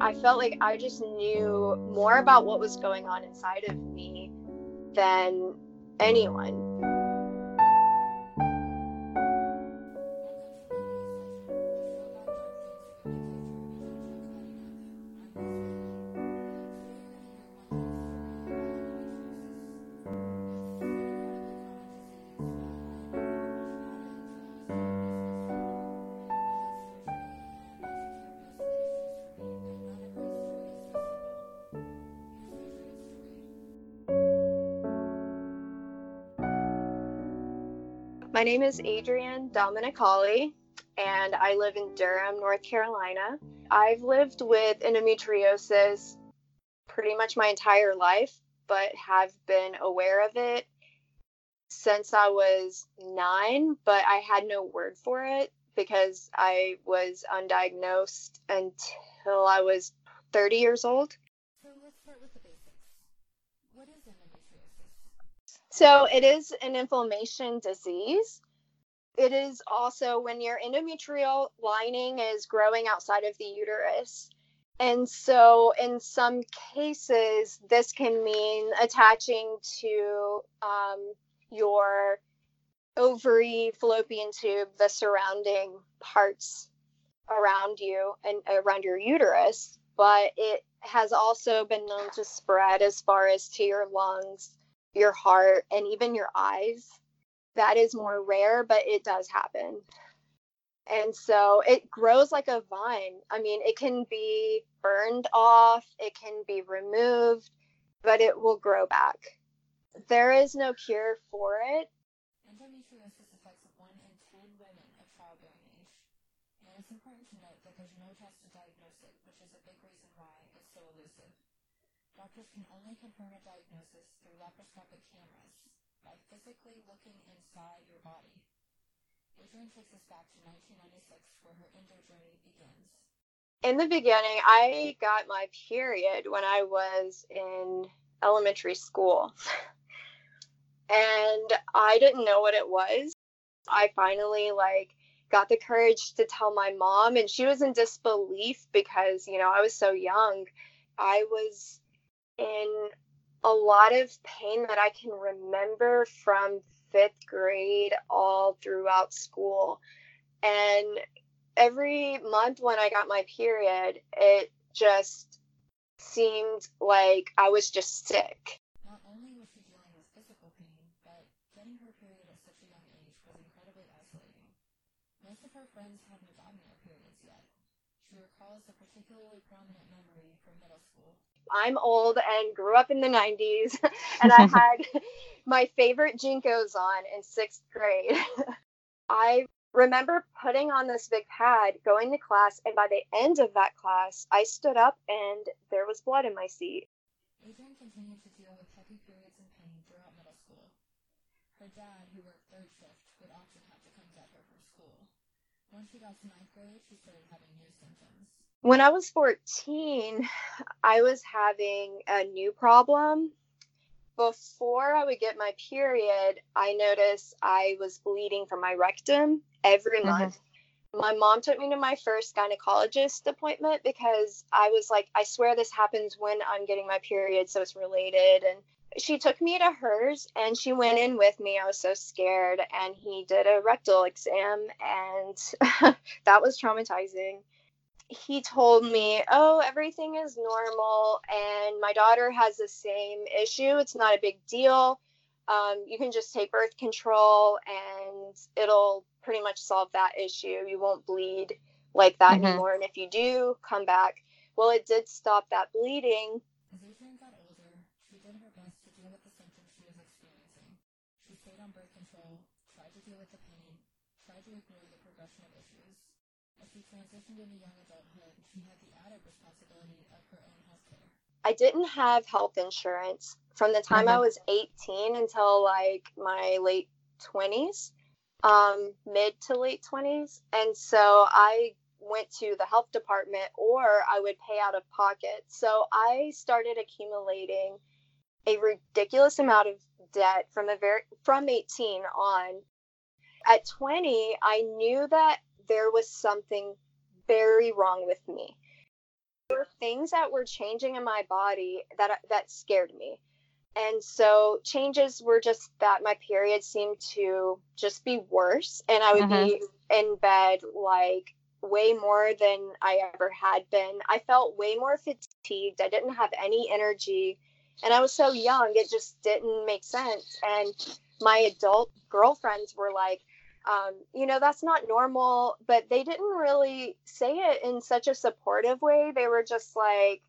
I felt like I just knew more about what was going on inside of me than anyone. My name is Adrienne Dominicali, and I live in Durham, North Carolina. I've lived with endometriosis pretty much my entire life, but have been aware of it since I was nine, but I had no word for it because I was undiagnosed until I was 30 years old. So let's start with the basics. What is so it is an inflammation disease. It is also when your endometrial lining is growing outside of the uterus. And so, in some cases, this can mean attaching to um, your ovary, fallopian tube, the surrounding parts around you and around your uterus. But it has also been known to spread as far as to your lungs your heart, and even your eyes. That is more rare, but it does happen. And so it grows like a vine. I mean, it can be burned off, it can be removed, but it will grow back. There is no cure for it. Endometriosis affects 1 in 10 women of childbearing age. And it's important to note that there's no test to diagnose it, which is a big reason why it's so elusive. Doctors can only confirm a diagnosis laparoscopic cameras by physically looking inside your body. Adrienne takes us back to 1996 where her endo journey begins. In the beginning, I got my period when I was in elementary school. and I didn't know what it was. I finally like got the courage to tell my mom and she was in disbelief because, you know, I was so young. I was in a lot of pain that I can remember from fifth grade all throughout school. And every month when I got my period, it just seemed like I was just sick. Not only was she dealing with physical pain, but getting her period at such a young age was incredibly isolating. Most of her friends hadn't gotten their periods yet. She recalls a particularly prominent memory from middle school. I'm old and grew up in the 90s, and I had my favorite JNCOs on in sixth grade. I remember putting on this big pad, going to class, and by the end of that class, I stood up and there was blood in my seat. Adrienne continued to deal with heavy periods and pain throughout middle school. Her dad, who worked third shift, would often have to come get her from school. Once she got to ninth grade, she started having new symptoms. When I was 14, I was having a new problem. Before I would get my period, I noticed I was bleeding from my rectum every mm-hmm. month. My mom took me to my first gynecologist appointment because I was like, I swear this happens when I'm getting my period, so it's related. And she took me to hers and she went in with me. I was so scared. And he did a rectal exam, and that was traumatizing he told me, "Oh, everything is normal, and my daughter has the same issue. It's not a big deal. Um, you can just take birth control, and it'll pretty much solve that issue. You won't bleed like that mm-hmm. anymore. And if you do, come back." Well, it did stop that bleeding. As Adrienne got older, she did her best to deal with the symptoms she was experiencing. She stayed on birth control, tried to deal with the pain, tried to ignore the progression of issues. As she transitioned into young adulthood, she had the added responsibility of her own health care. I didn't have health insurance from the time mm-hmm. I was 18 until like my late 20s, um, mid to late 20s. And so I went to the health department or I would pay out of pocket. So I started accumulating a ridiculous amount of debt from a very from 18 on. At 20, I knew that there was something very wrong with me. there were things that were changing in my body that that scared me. And so changes were just that my period seemed to just be worse and I would mm-hmm. be in bed like way more than I ever had been. I felt way more fatigued. I didn't have any energy and I was so young, it just didn't make sense. And my adult girlfriends were like, um, you know, that's not normal. But they didn't really say it in such a supportive way. They were just like,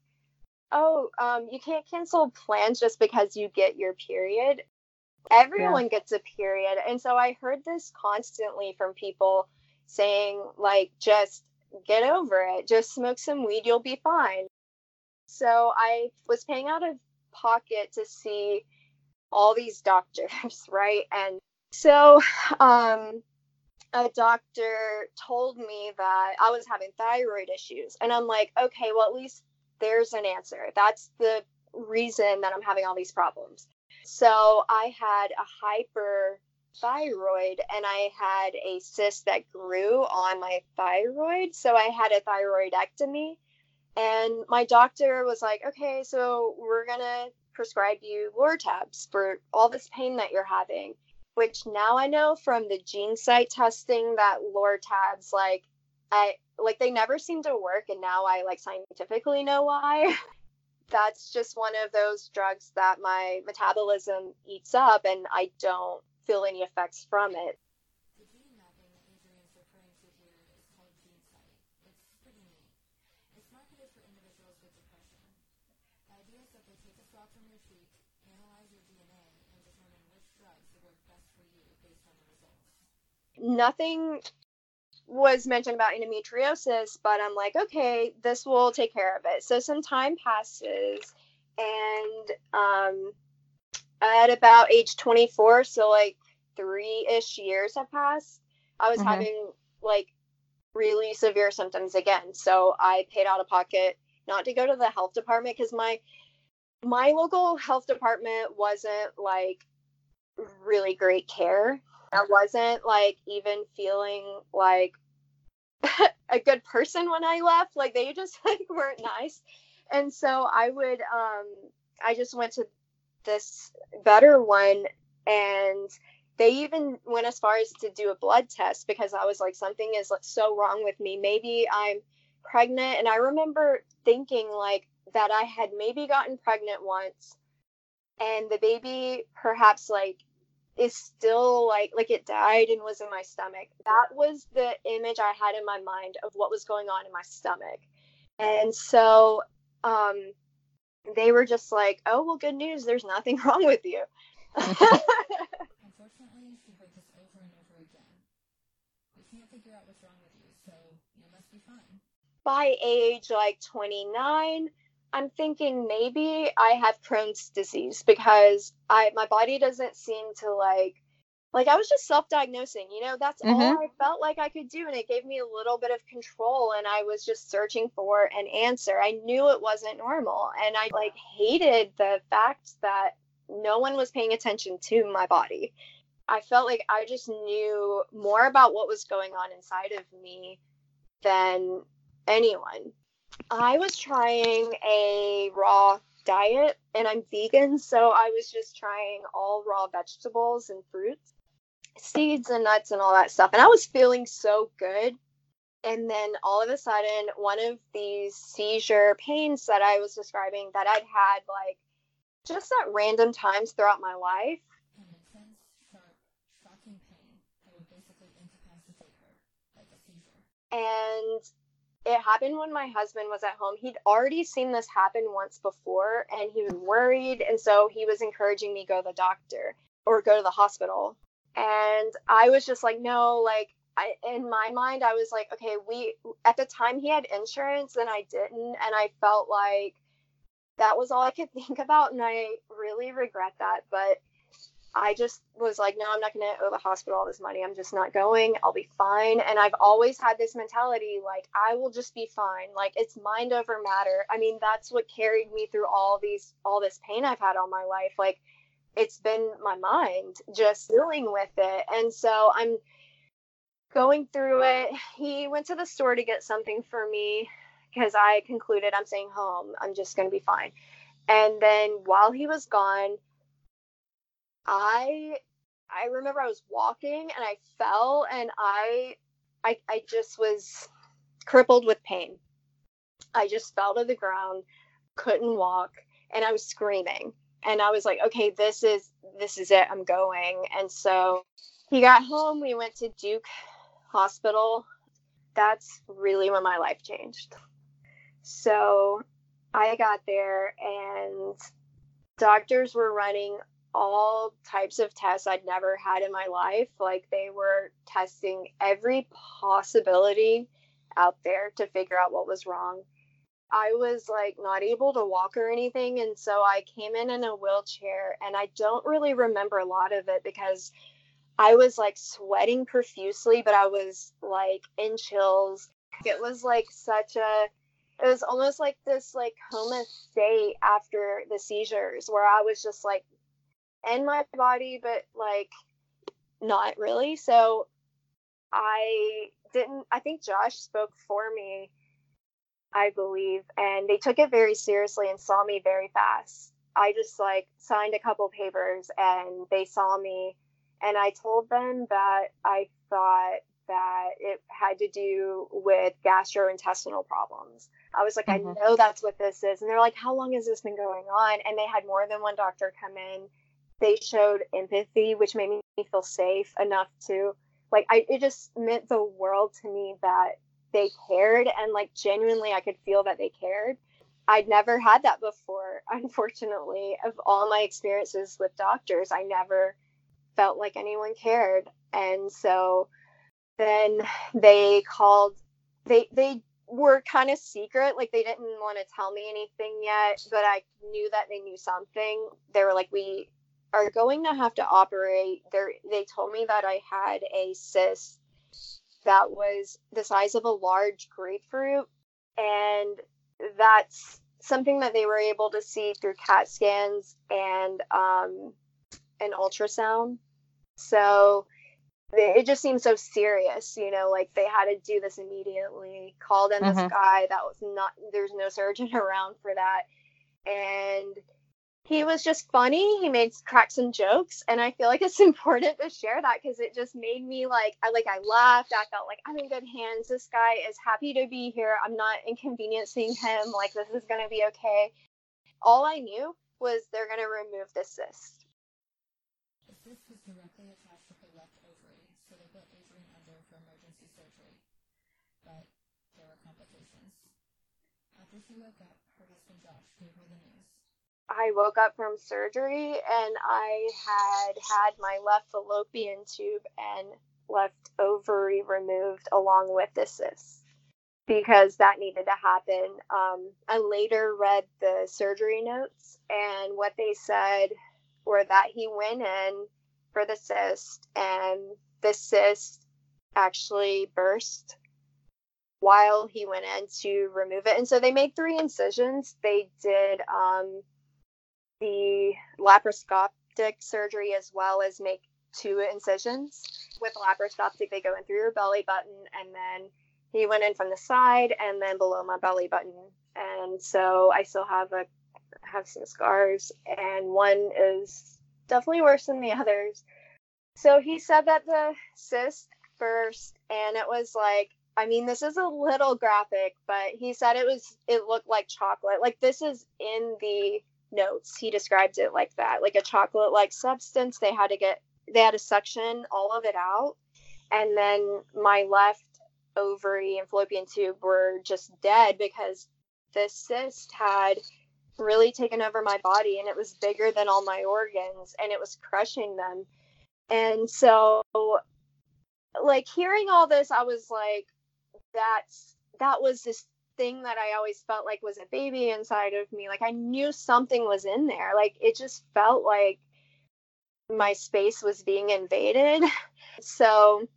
oh, um, you can't cancel plans just because you get your period. Everyone yeah. gets a period. And so I heard this constantly from people saying, like, just get over it, just smoke some weed, you'll be fine. So I was paying out of pocket to see all these doctors, right? And so um, a doctor told me that I was having thyroid issues. And I'm like, okay, well, at least there's an answer. That's the reason that I'm having all these problems. So I had a hyperthyroid and I had a cyst that grew on my thyroid. So I had a thyroidectomy. And my doctor was like, okay, so we're going to prescribe you Lortabs for all this pain that you're having. Which now I know from the GeneSight testing that Lortabs, like, I like they never seem to work, and now I like scientifically know why. That's just one of those drugs that my metabolism eats up, and I don't feel any effects from it. Nothing was mentioned about endometriosis, but I'm like, okay, this will take care of it. So some time passes, and um, at about age 24, so like three ish years have passed, I was mm-hmm. having like really severe symptoms again. So I paid out of pocket not to go to the health department because my my local health department wasn't like really great care I wasn't like even feeling like a good person when I left. Like they just like weren't nice. And so I would um I just went to this better one and they even went as far as to do a blood test because I was like something is like, so wrong with me. Maybe I'm pregnant and I remember thinking like that I had maybe gotten pregnant once and the baby perhaps like is still like like it died and was in my stomach. That was the image I had in my mind of what was going on in my stomach. And so um they were just like, "Oh, well good news, there's nothing wrong with you." Unfortunately, she heard this over and over again. We can't figure out what's wrong with you, so you must be fine. By age like 29, I'm thinking maybe I have Crohn's disease because I my body doesn't seem to like like I was just self-diagnosing, you know, that's mm-hmm. all I felt like I could do and it gave me a little bit of control and I was just searching for an answer. I knew it wasn't normal and I like hated the fact that no one was paying attention to my body. I felt like I just knew more about what was going on inside of me than anyone. I was trying a raw diet and I'm vegan, so I was just trying all raw vegetables and fruits, seeds and nuts and all that stuff. And I was feeling so good. And then all of a sudden, one of these seizure pains that I was describing that I'd had like just at random times throughout my life. Sharp, shocking pain that would basically incapacitate her, like a seizure. And it happened when my husband was at home. He'd already seen this happen once before and he was worried. And so he was encouraging me go to the doctor or go to the hospital. And I was just like, no, like, I, in my mind, I was like, okay, we, at the time he had insurance and I didn't. And I felt like that was all I could think about. And I really regret that. But I just was like, no, I'm not going to owe the hospital all this money. I'm just not going. I'll be fine. And I've always had this mentality like, I will just be fine. Like, it's mind over matter. I mean, that's what carried me through all these, all this pain I've had all my life. Like, it's been my mind just dealing with it. And so I'm going through it. He went to the store to get something for me because I concluded I'm staying home. I'm just going to be fine. And then while he was gone, I I remember I was walking and I fell and I I I just was crippled with pain. I just fell to the ground, couldn't walk, and I was screaming. And I was like, okay, this is this is it. I'm going. And so he got home. We went to Duke Hospital. That's really when my life changed. So I got there and doctors were running all types of tests I'd never had in my life. Like they were testing every possibility out there to figure out what was wrong. I was like not able to walk or anything. And so I came in in a wheelchair and I don't really remember a lot of it because I was like sweating profusely, but I was like in chills. It was like such a, it was almost like this like coma state after the seizures where I was just like in my body, but like not really. So I didn't, I think Josh spoke for me I believe, and they took it very seriously and saw me very fast. I just like signed a couple papers and they saw me and I told them that I thought that it had to do with gastrointestinal problems. I was like, mm-hmm. I know that's what this is. And they're like, How long has this been going on? And they had more than one doctor come in. They showed empathy, which made me feel safe enough to like I it just meant the world to me that they cared and like genuinely I could feel that they cared. I'd never had that before, unfortunately. Of all my experiences with doctors, I never felt like anyone cared. And so then they called they they were kind of secret like they didn't want to tell me anything yet but i knew that they knew something they were like we are going to have to operate they they told me that i had a cyst that was the size of a large grapefruit. And that's something that they were able to see through CAT scans and um, an ultrasound. So it just seemed so serious, you know, like they had to do this immediately, called in mm-hmm. this guy that was not, there's no surgeon around for that. And he was just funny. He made crack some jokes, and I feel like it's important to share that because it just made me like I like I laughed. I felt like I'm in good hands. This guy is happy to be here. I'm not inconveniencing him. Like this is gonna be okay. All I knew was they're gonna remove the cyst. The cyst directly attached to her left ovary, so they under for emergency surgery. But there were complications. After she woke up, her husband Josh gave her the news. I woke up from surgery and I had had my left fallopian tube and left ovary removed along with the cyst because that needed to happen. Um, I later read the surgery notes, and what they said were that he went in for the cyst, and the cyst actually burst while he went in to remove it. And so they made three incisions. They did um, the laparoscopic surgery as well as make two incisions. With laparoscopic, they go in through your belly button, and then he went in from the side and then below my belly button. And so I still have a have some scars, and one is definitely worse than the others. So he said that the cyst burst, and it was like I mean, this is a little graphic, but he said it was it looked like chocolate. Like this is in the notes he describes it like that like a chocolate like substance. They had to get they had to suction all of it out. And then my left ovary and fallopian tube were just dead because the cyst had really taken over my body and it was bigger than all my organs and it was crushing them. And so like hearing all this i was like that's that was this thing that I always felt like was a baby inside of me. Like I knew something was in there. Like it just felt like my space was being invaded. So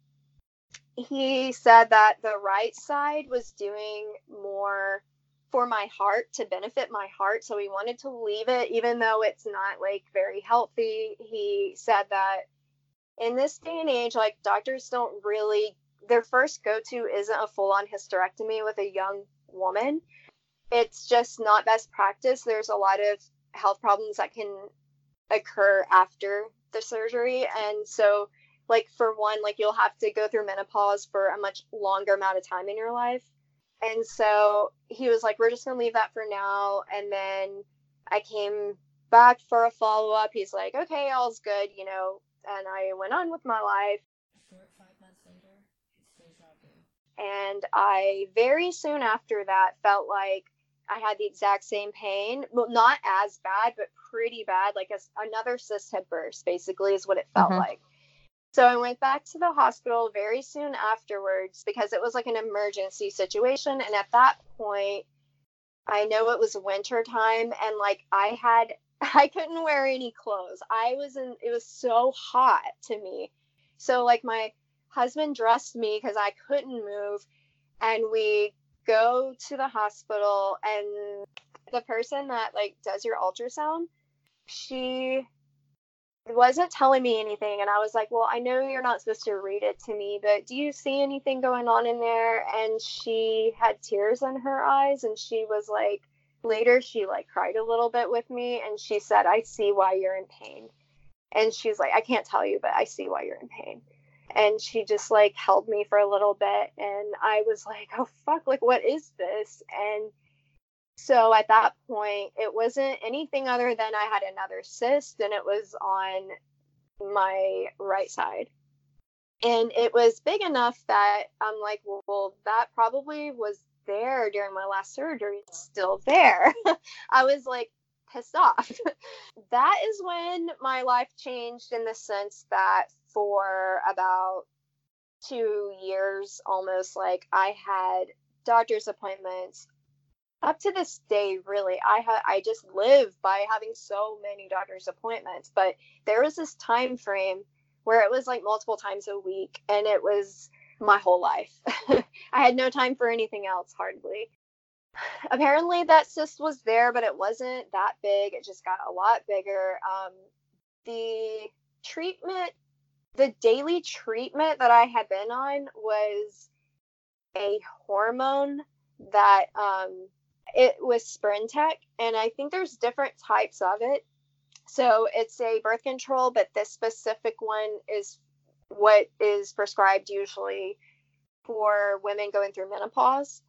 he said that the right side was doing more for my heart to benefit my heart. So he wanted to leave it, even though it's not like very healthy. He said that in this day and age, like doctors don't really, their first go to isn't a full on hysterectomy with a young woman. It's just not best practice. There's a lot of health problems that can occur after the surgery. And so, like, for one, like, you'll have to go through menopause for a much longer amount of time in your life. And so he was like, we're just going to leave that for now. And then I came back for a follow up. He's like, okay, all's good, you know. And I went on with my life. Short five months later, it's deja vu. And I very soon after that felt like I had the exact same pain. Well, not as bad, but pretty bad. Like as another cyst had burst, basically, is what it felt Mhm. like. So I went back to the hospital very soon afterwards because it was like an emergency situation. And at that point, I know it was winter time and like I had, I couldn't wear any clothes. I was in, it was so hot to me. So like my husband dressed me because I couldn't move and we go to the hospital and the person that like does your ultrasound she wasn't telling me anything and i was like well i know you're not supposed to read it to me but do you see anything going on in there? And she had tears in her eyes and she was like later she like cried a little bit with me and she said i see why you're in pain. And she's like i can't tell you but i see why you're in pain and she just like held me for a little bit and i was like oh fuck like what is this? And so at that point it wasn't anything other than i had another cyst and it was on my right side. And it was big enough that i'm like well, that probably was there during my last surgery it's still there. I was like pissed off. That is when my life changed in the sense that for about two years almost like i had doctor's appointments. Up to this day really i ha- i just live by having so many doctor's appointments but there was this time frame where it was like multiple times a week and it was my whole life. I had no time for anything else hardly. Apparently that cyst was there but it wasn't that big. It just got a lot bigger. Um, the treatment the daily treatment that i had been on was a hormone that um, it was Sprintec, and I think there's different types of it. So it's a birth control, but this specific one is what is prescribed usually for women going through menopause.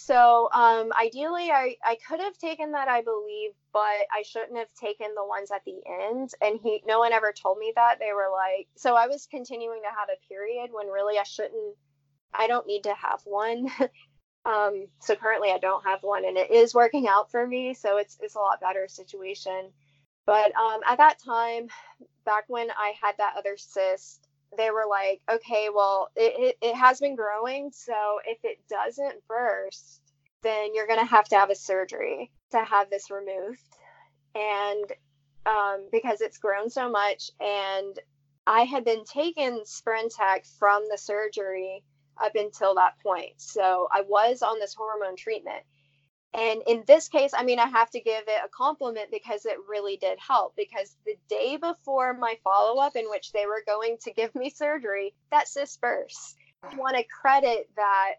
So um, ideally, I, I could have taken that, I believe, but I shouldn't have taken the ones at the end. And he, no one ever told me that. They were like, so I was continuing to have a period when really I shouldn't. I don't need to have one. Um, so currently I don't have one and it is working out for me. So it's, it's a lot better situation. But um, at that time, back when I had that other cyst, they were like, okay, well, it, it, it has been growing. So if it doesn't burst, then you're going to have to have a surgery to have this removed. And um, because it's grown so much, and I had been taking Sprintec from the surgery up until that point. So I was on this hormone treatment. And in this case, I mean, I have to give it a compliment because it really did help. Because the day before my follow up, in which they were going to give me surgery, that cyst burst. I want to credit that,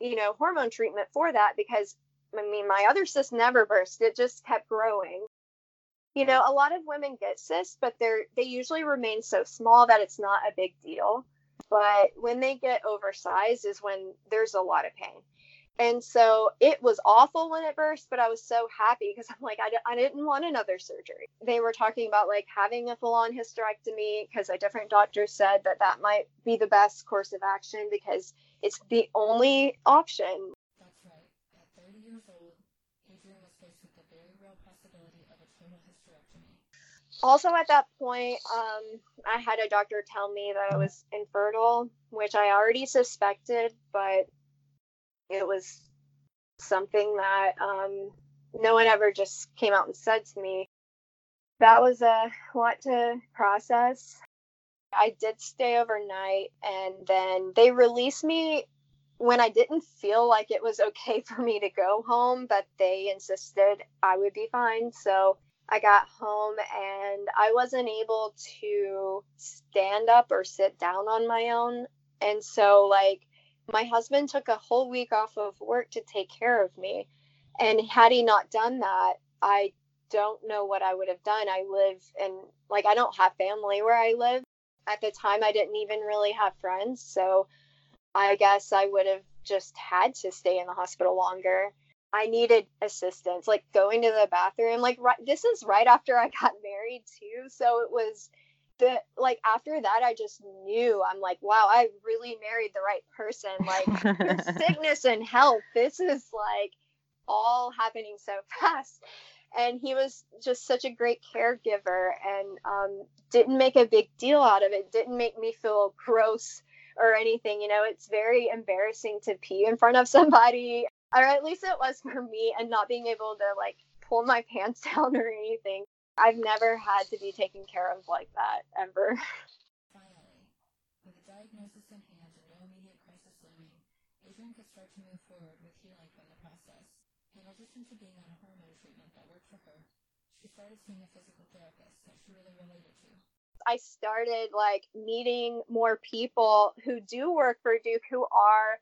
you know, hormone treatment for that because, I mean, my other cyst never burst, it just kept growing. You know, a lot of women get cysts, but they're they usually remain so small that it's not a big deal but when they get oversized is when there's a lot of pain and so it was awful when it burst but i was so happy because i'm like I, I didn't want another surgery they were talking about like having a full-on hysterectomy because a different doctor said that that might be the best course of action because it's the only option That's right. At 30 years old, Adrienne was faced with the very real possibility of a total hysterectomy. also at that point um, i had a doctor tell me that i was infertile which i already suspected but it was something that um, no one ever just came out and said to me. That was a lot to process. I did stay overnight and then they released me when i didn't feel like it was okay for me to go home but they insisted i would be fine. So I got home and I wasn't able to stand up or sit down on my own. And so, like, My husband took a whole week off of work to take care of me. And had he not done that, I don't know what I would have done. I live in, like, I don't have family where I live. At the time, I didn't even really have friends. So I guess I would have just had to stay in the hospital longer. I needed assistance, like going to the bathroom. Like, right, this is right after I got married, too. So it was the like after that i just knew. I'm like wow i really married the right person. Like sickness and health this is like all happening so fast. And he was just such a great caregiver and um, didn't make a big deal out of it. Didn't make me feel gross or anything you know? It's very embarrassing to pee in front of somebody or at least it was for me and not being able to like pull my pants down or anything I've never had to be taken care of like that ever. Finally, with a diagnosis in hand and no immediate crisis looming, Adrienne could start to move forward with healing from the process. In addition to being on a hormone treatment that worked for her, she started seeing a physical therapist that she really related to. I started like meeting more people who do work for Duke who are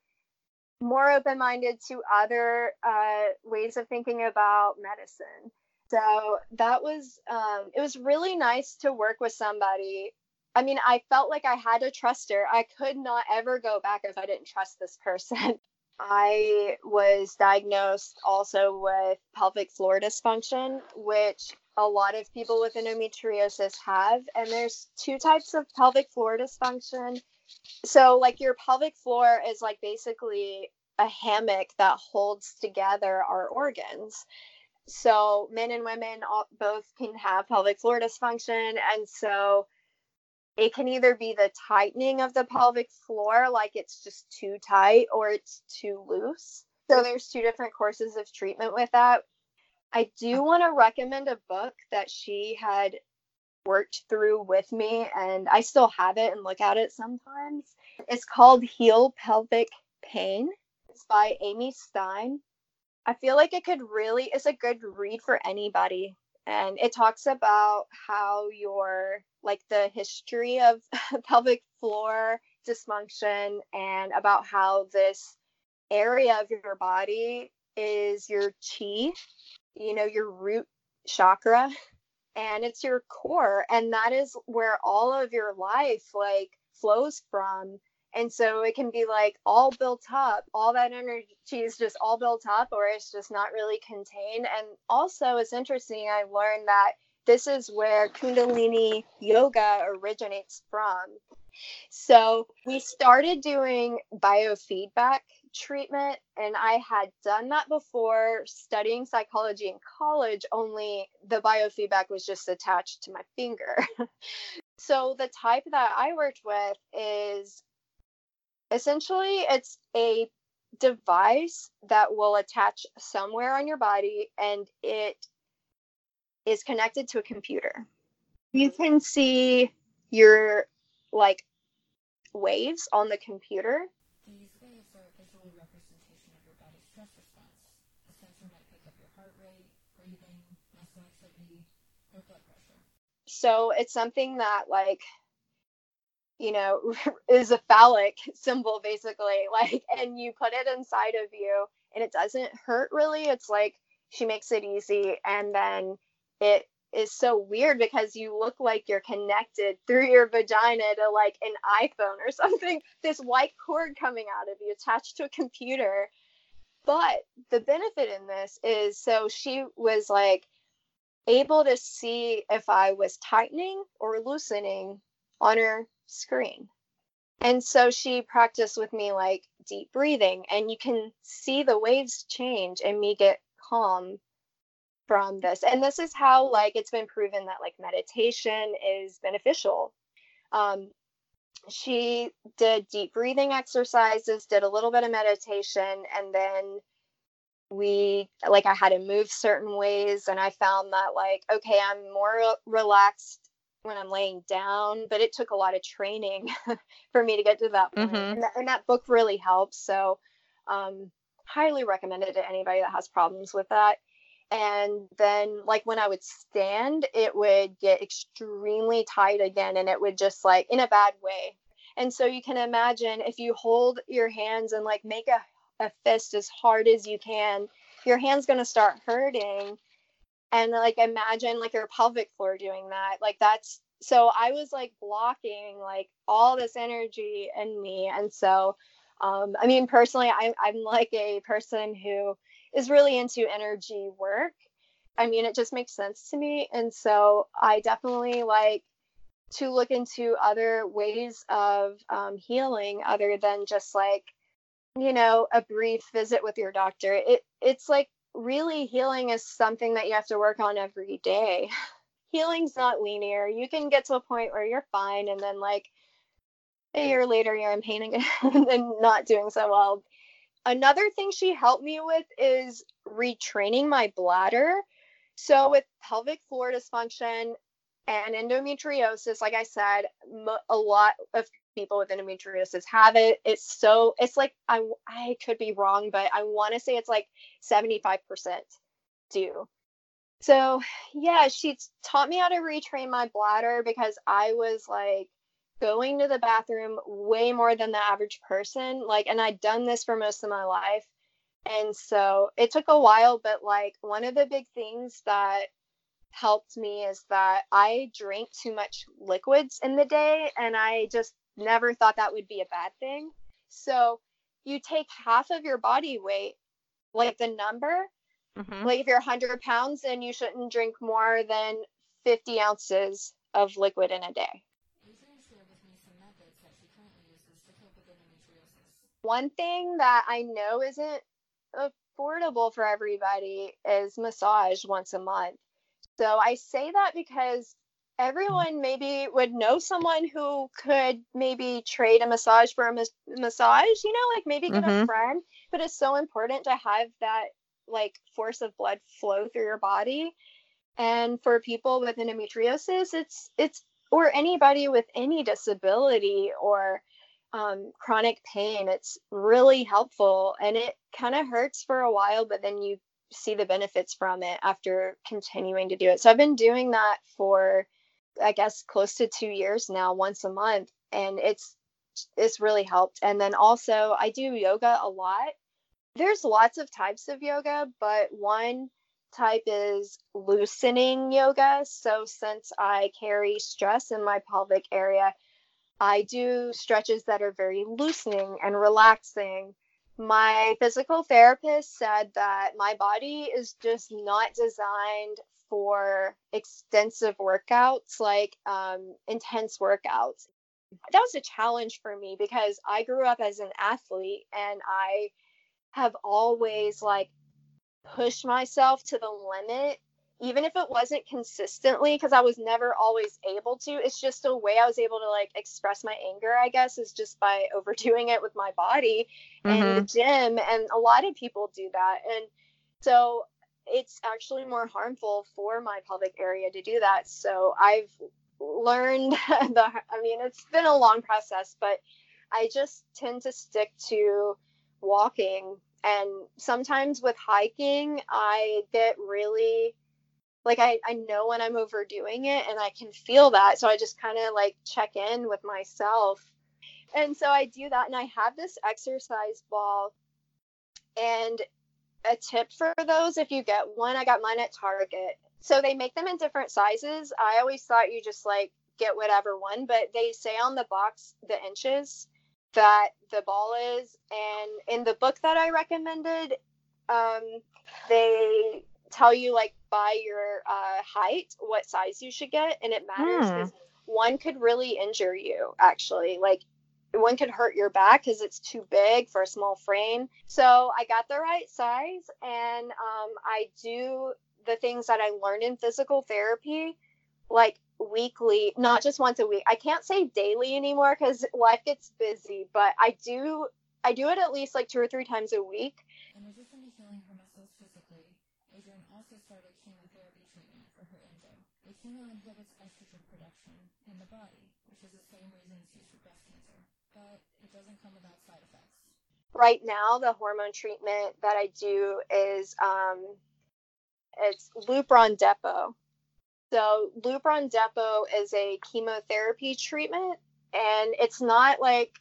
more open minded to other uh, ways of thinking about medicine so that was um, it was really nice to work with somebody. I mean i felt like i had to trust her. I could not ever go back if i didn't trust this person. I was diagnosed also with pelvic floor dysfunction which a lot of people with endometriosis have. And there's two types of pelvic floor dysfunction. So like your pelvic floor is like basically a hammock that holds together our organs so men and women all, both can have pelvic floor dysfunction. And so it can either be the tightening of the pelvic floor like it's just too tight or it's too loose. So there's two different courses of treatment with that. I do want to recommend a book that she had worked through with me and i still have it and look at it sometimes. It's called heal pelvic pain. It's by amy stein I feel like it could really is a good read for anybody. And it talks about how your like the history of pelvic floor dysfunction and about how this area of your body is your chi, you know, your root chakra, and it's your core. And that is where all of your life like flows from and so it can be like all built up all that energy is just all built up or it's just not really contained. And also it's interesting i learned that this is where kundalini yoga originates from. So we started doing biofeedback treatment and i had done that before studying psychology in college only the biofeedback was just attached to my finger. So the type that i worked with is essentially it's a device that will attach somewhere on your body and it is connected to a computer. You can see your like waves on the computer. These waves are a visual representation of your body's stress response. A sensor might pick up your heart rate, breathing, muscle activity, or blood pressure. So it's something that like you know, is a phallic symbol basically. Like, and you put it inside of you and it doesn't hurt really. It's like she makes it easy. And then it is so weird because you look like you're connected through your vagina to like an iPhone or something. This white cord coming out of you attached to a computer. But the benefit in this is so she was like able to see if I was tightening or loosening on her screen. And so she practiced with me like deep breathing, and you can see the waves change and me get calm from this. And this is how like it's been proven that like meditation is beneficial. Um, she did deep breathing exercises, did a little bit of meditation, and then we like I had to move certain ways, and I found that like okay, I'm more relaxed when I'm laying down, but it took a lot of training for me to get to that point. Mm-hmm. And, that, and, that, book really helps. So, um, highly recommend it to anybody that has problems with that. And then, like when I would stand, it would get extremely tight again, and it would just like in a bad way. And so you can imagine if you hold your hands and like make a, a fist as hard as you can, your hand's going to start hurting. And like imagine like your pelvic floor doing that. Like that's so I was like blocking like all this energy in me. And so um, I mean, personally, I'm, I'm like a person who is really into energy work. I mean, it just makes sense to me. And so I definitely like to look into other ways of um, healing other than just like, you know, a brief visit with your doctor. It, it's like really healing is something that you have to work on every day. Healing's not linear. You can get to a point where you're fine and then like a year later you're in pain again and not doing so well. Another thing she helped me with is retraining my bladder. So with pelvic floor dysfunction and endometriosis, like I said, a lot of people with endometriosis have it. It's so it's like I I could be wrong, but I want to say it's like 75% do. So, yeah, she taught me how to retrain my bladder because I was like going to the bathroom way more than the average person. Like, and I'd done this for most of my life. And so it took a while, but like one of the big things that helped me is that I drank too much liquids in the day and I just never thought that would be a bad thing. So you take half of your body weight, like the number, mm-hmm. like if you're 100 pounds, then you shouldn't drink more than 50 ounces of liquid in a day. One thing that I know isn't affordable for everybody is massage once a month. So I say that because everyone maybe would know someone who could maybe trade a massage for a mas- massage, you know, like maybe get mm-hmm. a friend, but it's so important to have that like force of blood flow through your body. And for people with endometriosis, it's it's or anybody with any disability or um, chronic pain, it's really helpful and it kind of hurts for a while, but then you see the benefits from it after continuing to do it. So I've been doing that for, I guess, close to two years now, once a month, and it's it's really helped. And then also I do yoga a lot. There's lots of types of yoga, but one type is loosening yoga. So since I carry stress in my pelvic area, I do stretches that are very loosening and relaxing. My physical therapist said that my body is just not designed for extensive workouts, like um, intense workouts. That was a challenge for me because I grew up as an athlete and I have always like pushed myself to the limit even if it wasn't consistently because i was never always able to it's just a way i was able to like express my anger i guess is just by overdoing it with my body mm-hmm. and the gym and a lot of people do that and so it's actually more harmful for my pelvic area to do that so i've learned the i mean it's been a long process but i just tend to stick to walking and sometimes with hiking i get really like I, I know when I'm overdoing it and I can feel that. So I just kind of like check in with myself. And so I do that and I have this exercise ball. And a tip for those if you get one, I got mine at Target. So they make them in different sizes. I always thought you just like get whatever one, but they say on the box the inches that the ball is. And in the book that I recommended, um, they tell you like by your uh, height what size you should get and it matters because hmm. one could really injure you actually like one could hurt your back because it's too big for a small frame. So i got the right size and um, i do the things that i learned in physical therapy like weekly not just once a week. I can't say daily anymore because life gets busy but i do i do it at least like two or three times a week. In addition to healing her muscles physically, Adrienne also started chemotherapy treatment for her endo. The chemo inhibits estrogen production in the body, which is the same reason it's used for breast cancer, but it doesn't come without side effects. Right now, the hormone treatment that I do is um, it's Lupron Depot. So Lupron Depot is a chemotherapy treatment, and it's not like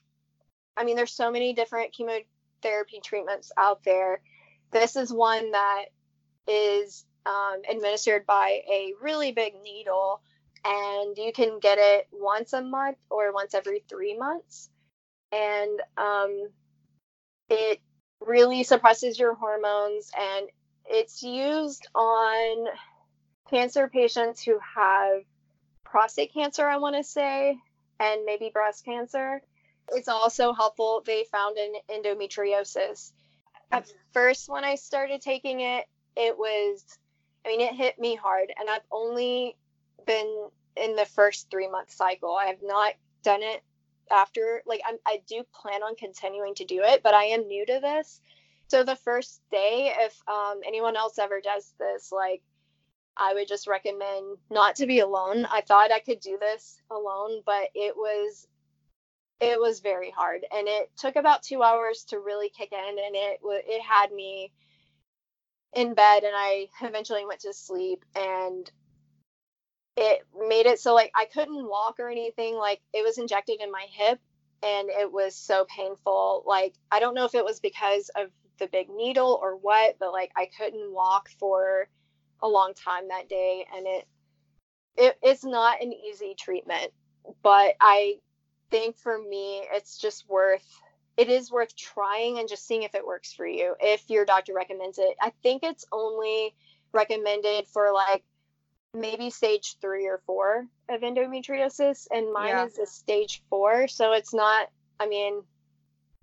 I mean, there's so many different chemotherapy treatments out there. This is one that is um, administered by a really big needle, and you can get it once a month or once every three months. And um, it really suppresses your hormones, and it's used on cancer patients who have prostate cancer, I want to say, and maybe breast cancer. It's also helpful. They found an endometriosis. At first, when I started taking it, it was, I mean, it hit me hard. And I've only been in the first three month cycle. I have not done it after. Like, I'm, I do plan on continuing to do it, but I am new to this. So the first day, if um, anyone else ever does this, like, I would just recommend not to be alone. I thought I could do this alone, but it was it was very hard and it took about 2 hours to really kick in and it it had me in bed and I eventually went to sleep and it made it so like I couldn't walk or anything like it was injected in my hip and it was so painful like I don't know if it was because of the big needle or what but like I couldn't walk for a long time that day and it, it it's not an easy treatment but I think for me, it's just worth it is worth trying and just seeing if it works for you if your doctor recommends it. I think it's only recommended for like maybe stage three or four of endometriosis, and mine yeah. is a stage four. So it's not, I mean,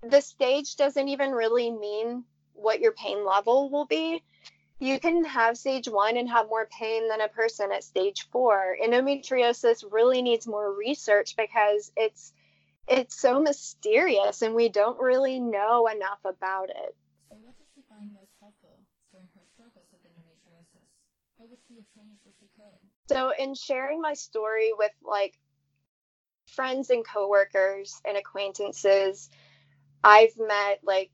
the stage doesn't even really mean what your pain level will be. You can have stage one and have more pain than a person at stage four. Endometriosis really needs more research because it's it's so mysterious and we don't really know enough about it. So what did she find most helpful during her struggles with endometriosis? How would she have changed if she could? So in sharing my story with like friends and coworkers and acquaintances, I've met like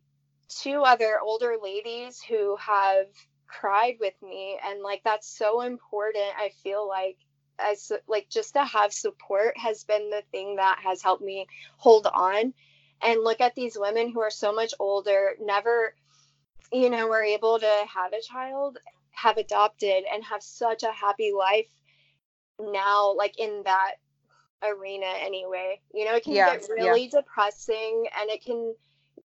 two other older ladies who have cried with me and like that's so important i feel like as like just to have support has been the thing that has helped me hold on. And look at these women who are so much older never you know were able to have a child have adopted and have such a happy life now like in that arena anyway you know it can yeah, get really yeah. depressing and it can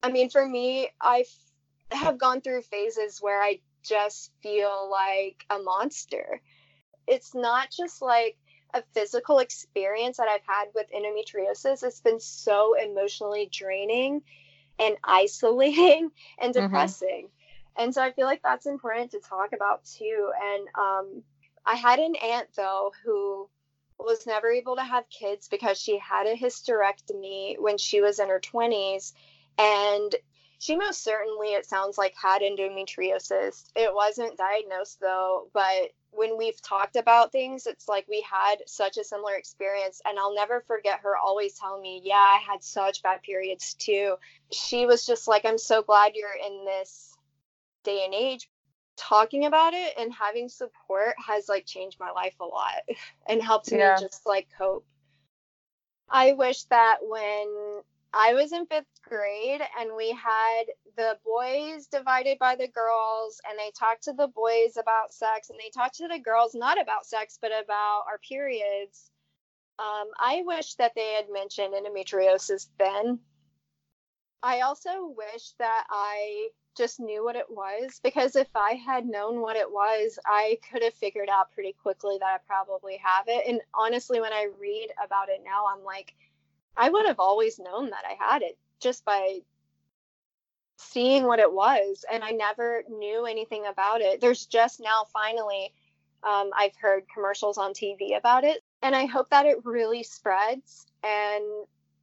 i mean for me i have gone through phases where i just feel like a monster it's not just like a physical experience that I've had with endometriosis. It's been so emotionally draining and isolating and mm-hmm. depressing. Mm-hmm. And so I feel like that's important to talk about too. And um, I had an aunt though who was never able to have kids because she had a hysterectomy when she was in her 20s. And she most certainly, it sounds like, had endometriosis. It wasn't diagnosed though, but when we've talked about things, it's like we had such a similar experience. And I'll never forget her always telling me, Yeah, I had such bad periods too. She was just like, I'm so glad you're in this day and age. Talking about it and having support has like changed my life a lot and helped yeah. me just like cope. I wish that when I was in fifth grade and we had the boys divided by the girls and they talked to the boys about sex and they talked to the girls not about sex but about our periods. Um, I wish that they had mentioned endometriosis then. I also wish that I just knew what it was because if I had known what it was, I could have figured out pretty quickly that I probably have it. And honestly, when I read about it now, I'm like, I would have always known that I had it just by seeing what it was. And I never knew anything about it. There's just now finally, um, I've heard commercials on TV about it. And I hope that it really spreads. And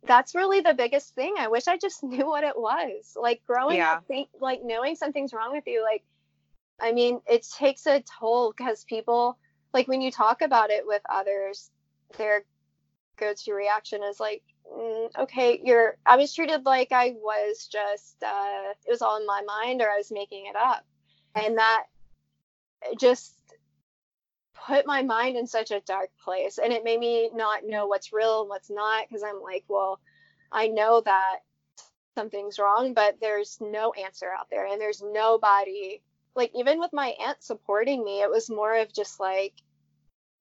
that's really the biggest thing. I wish I just knew what it was. Like growing yeah. up, think, like knowing something's wrong with you, like, I mean, it takes a toll because people, like, when you talk about it with others, their go to reaction is like, mm, okay, you're, I was treated like I was just, uh, it was all in my mind or I was making it up. And that just, put my mind in such a dark place and it made me not know what's real and what's not because I'm like, well, I know that something's wrong, but there's no answer out there and there's nobody like even with my aunt supporting me, it was more of just like,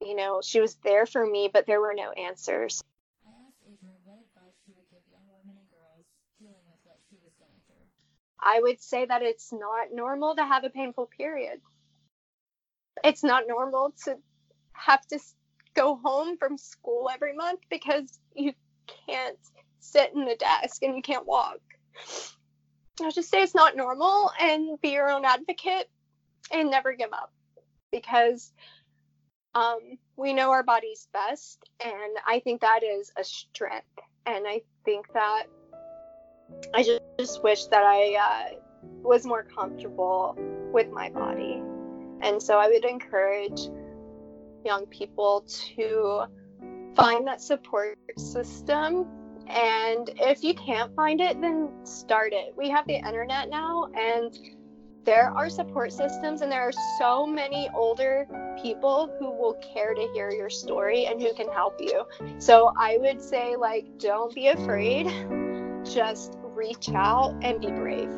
you know, she was there for me, but there were no answers. I asked Adrienne what advice she would give young women and girls dealing with what she was going through. I would say that it's not normal to have a painful period. It's not normal to have to go home from school every month because you can't sit in the desk and you can't walk. I'll just say it's not normal and be your own advocate and never give up because um, we know our bodies best. And I think that is a strength. And I think that I just, just wish that I uh, was more comfortable with my body. And so I would encourage young people to find that support system and if you can't find it, then start it. We have the internet now, and there are support systems, and there are so many older people who will care to hear your story and who can help you. So I would say, like, don't be afraid, just reach out and be brave.